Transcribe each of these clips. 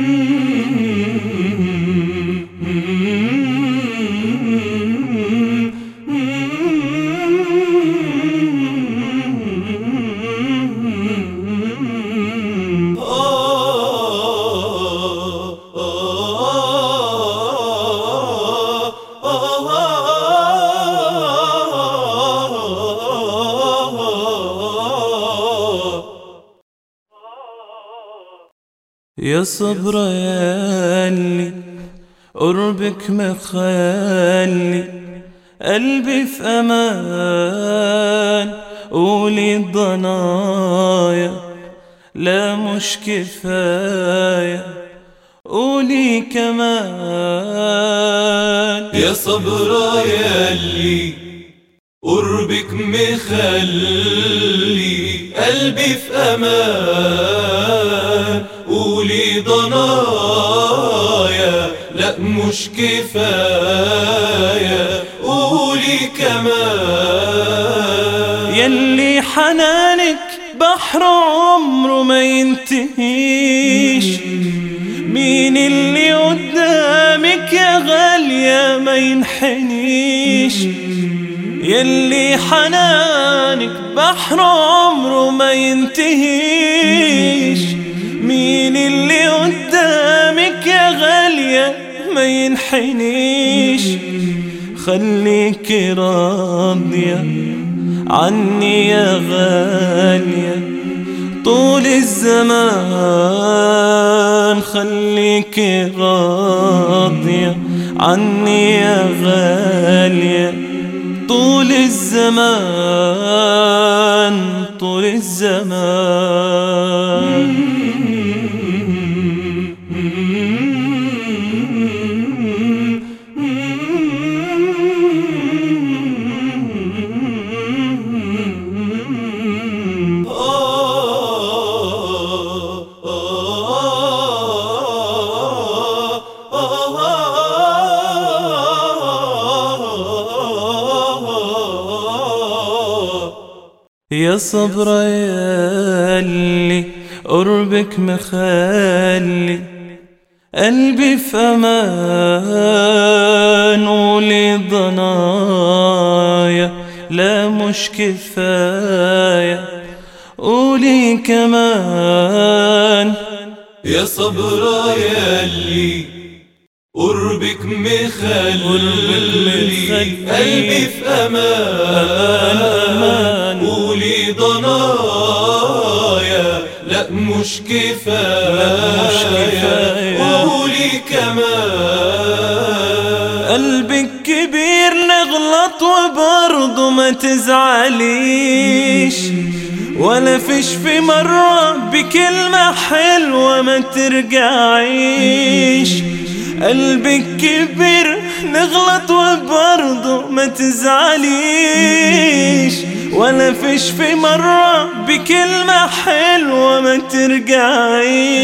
Mm-hmm. يا صبر يالي قربك مخلي قلبي في أمان قولي الضنايا لا مش كفاية قولي كمان. يا صبر يالي قربك مخلي قلبي في أمان. قولي ضنايا لا مش كفاية قولي كمان. يلي حنانك بحر عمره ما ينتهيش. مين اللي قدامك يا غالية ما ينحنيش. يلي حنانك بحر عمره ما ينتهيش. ما ينحنيش. خليك راضية عني يا غالية. طول الزمان خليك راضية عني يا غالية. طول الزمان طول الزمان. يا صبر يالي قربك مخلي قلبي في أمان قولي ضنايا لا مش كفاية. قولي كمان. يا صبر يالي قربك مخلي قلبي في أمان. قولي ضنايا لا مش كفاية. قولي كمان. قلبك كبير نغلط وبرضه ما تزعليش. ولا فيش في مرة بكلمة حلوة ما ترجعيش. قلبك كبير نغلط وبرضه ما تزعليش. ولا فيش في مرة بكلمة حلوة ما ترجعيش.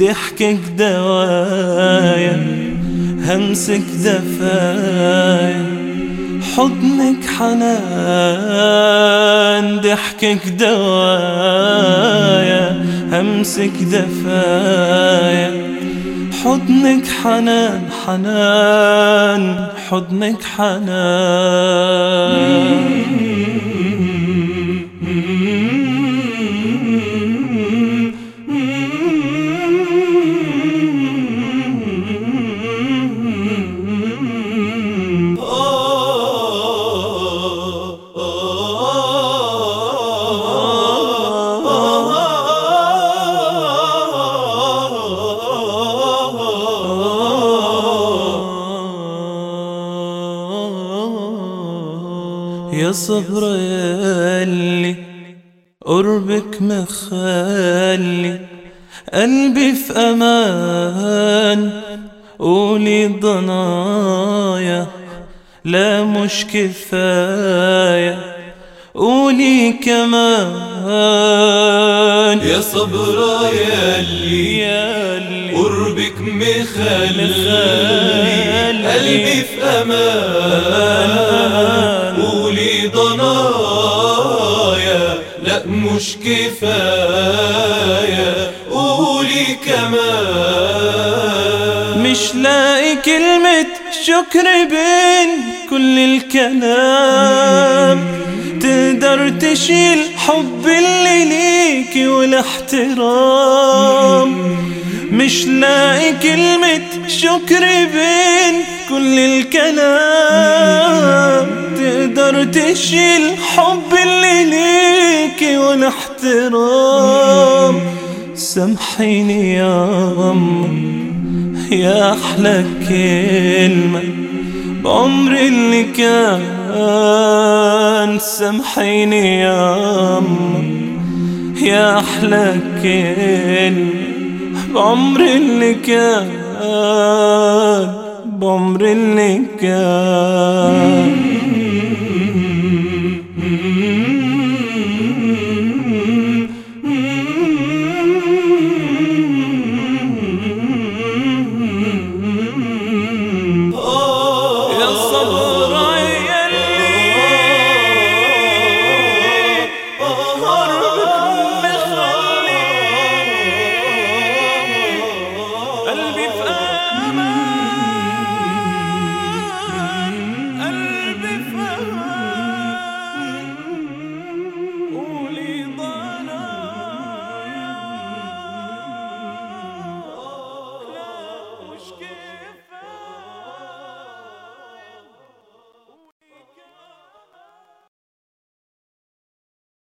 ضحكك دوايا همسك دفايا. حضنك حنان ضحكك دوايا همسك دفايا. حضنك حنان حنان حضنك حنان. يا صبر يالي قربك مخلي قلبي في أمان قولي ضنايا. لا مش كفاية قولي كمان. يا صبر يالي يالي قربك مخلي قلبي في أمان. مش كفاية قولي كمان. مش لاقي كلمة شكر بين كل الكلام. تقدر تشيل حب اللي ليكي والاحترام. مش لاقي كلمة شكر بين كل الكلام. تقدر تشيل حب اللي ليكي والاحترام سامحيني يا أمه يا أحلى كلمة بعمر اللي كان. سامحيني يا أمه يا أحلى كلمة بعمر اللي كان بعمر اللي كان.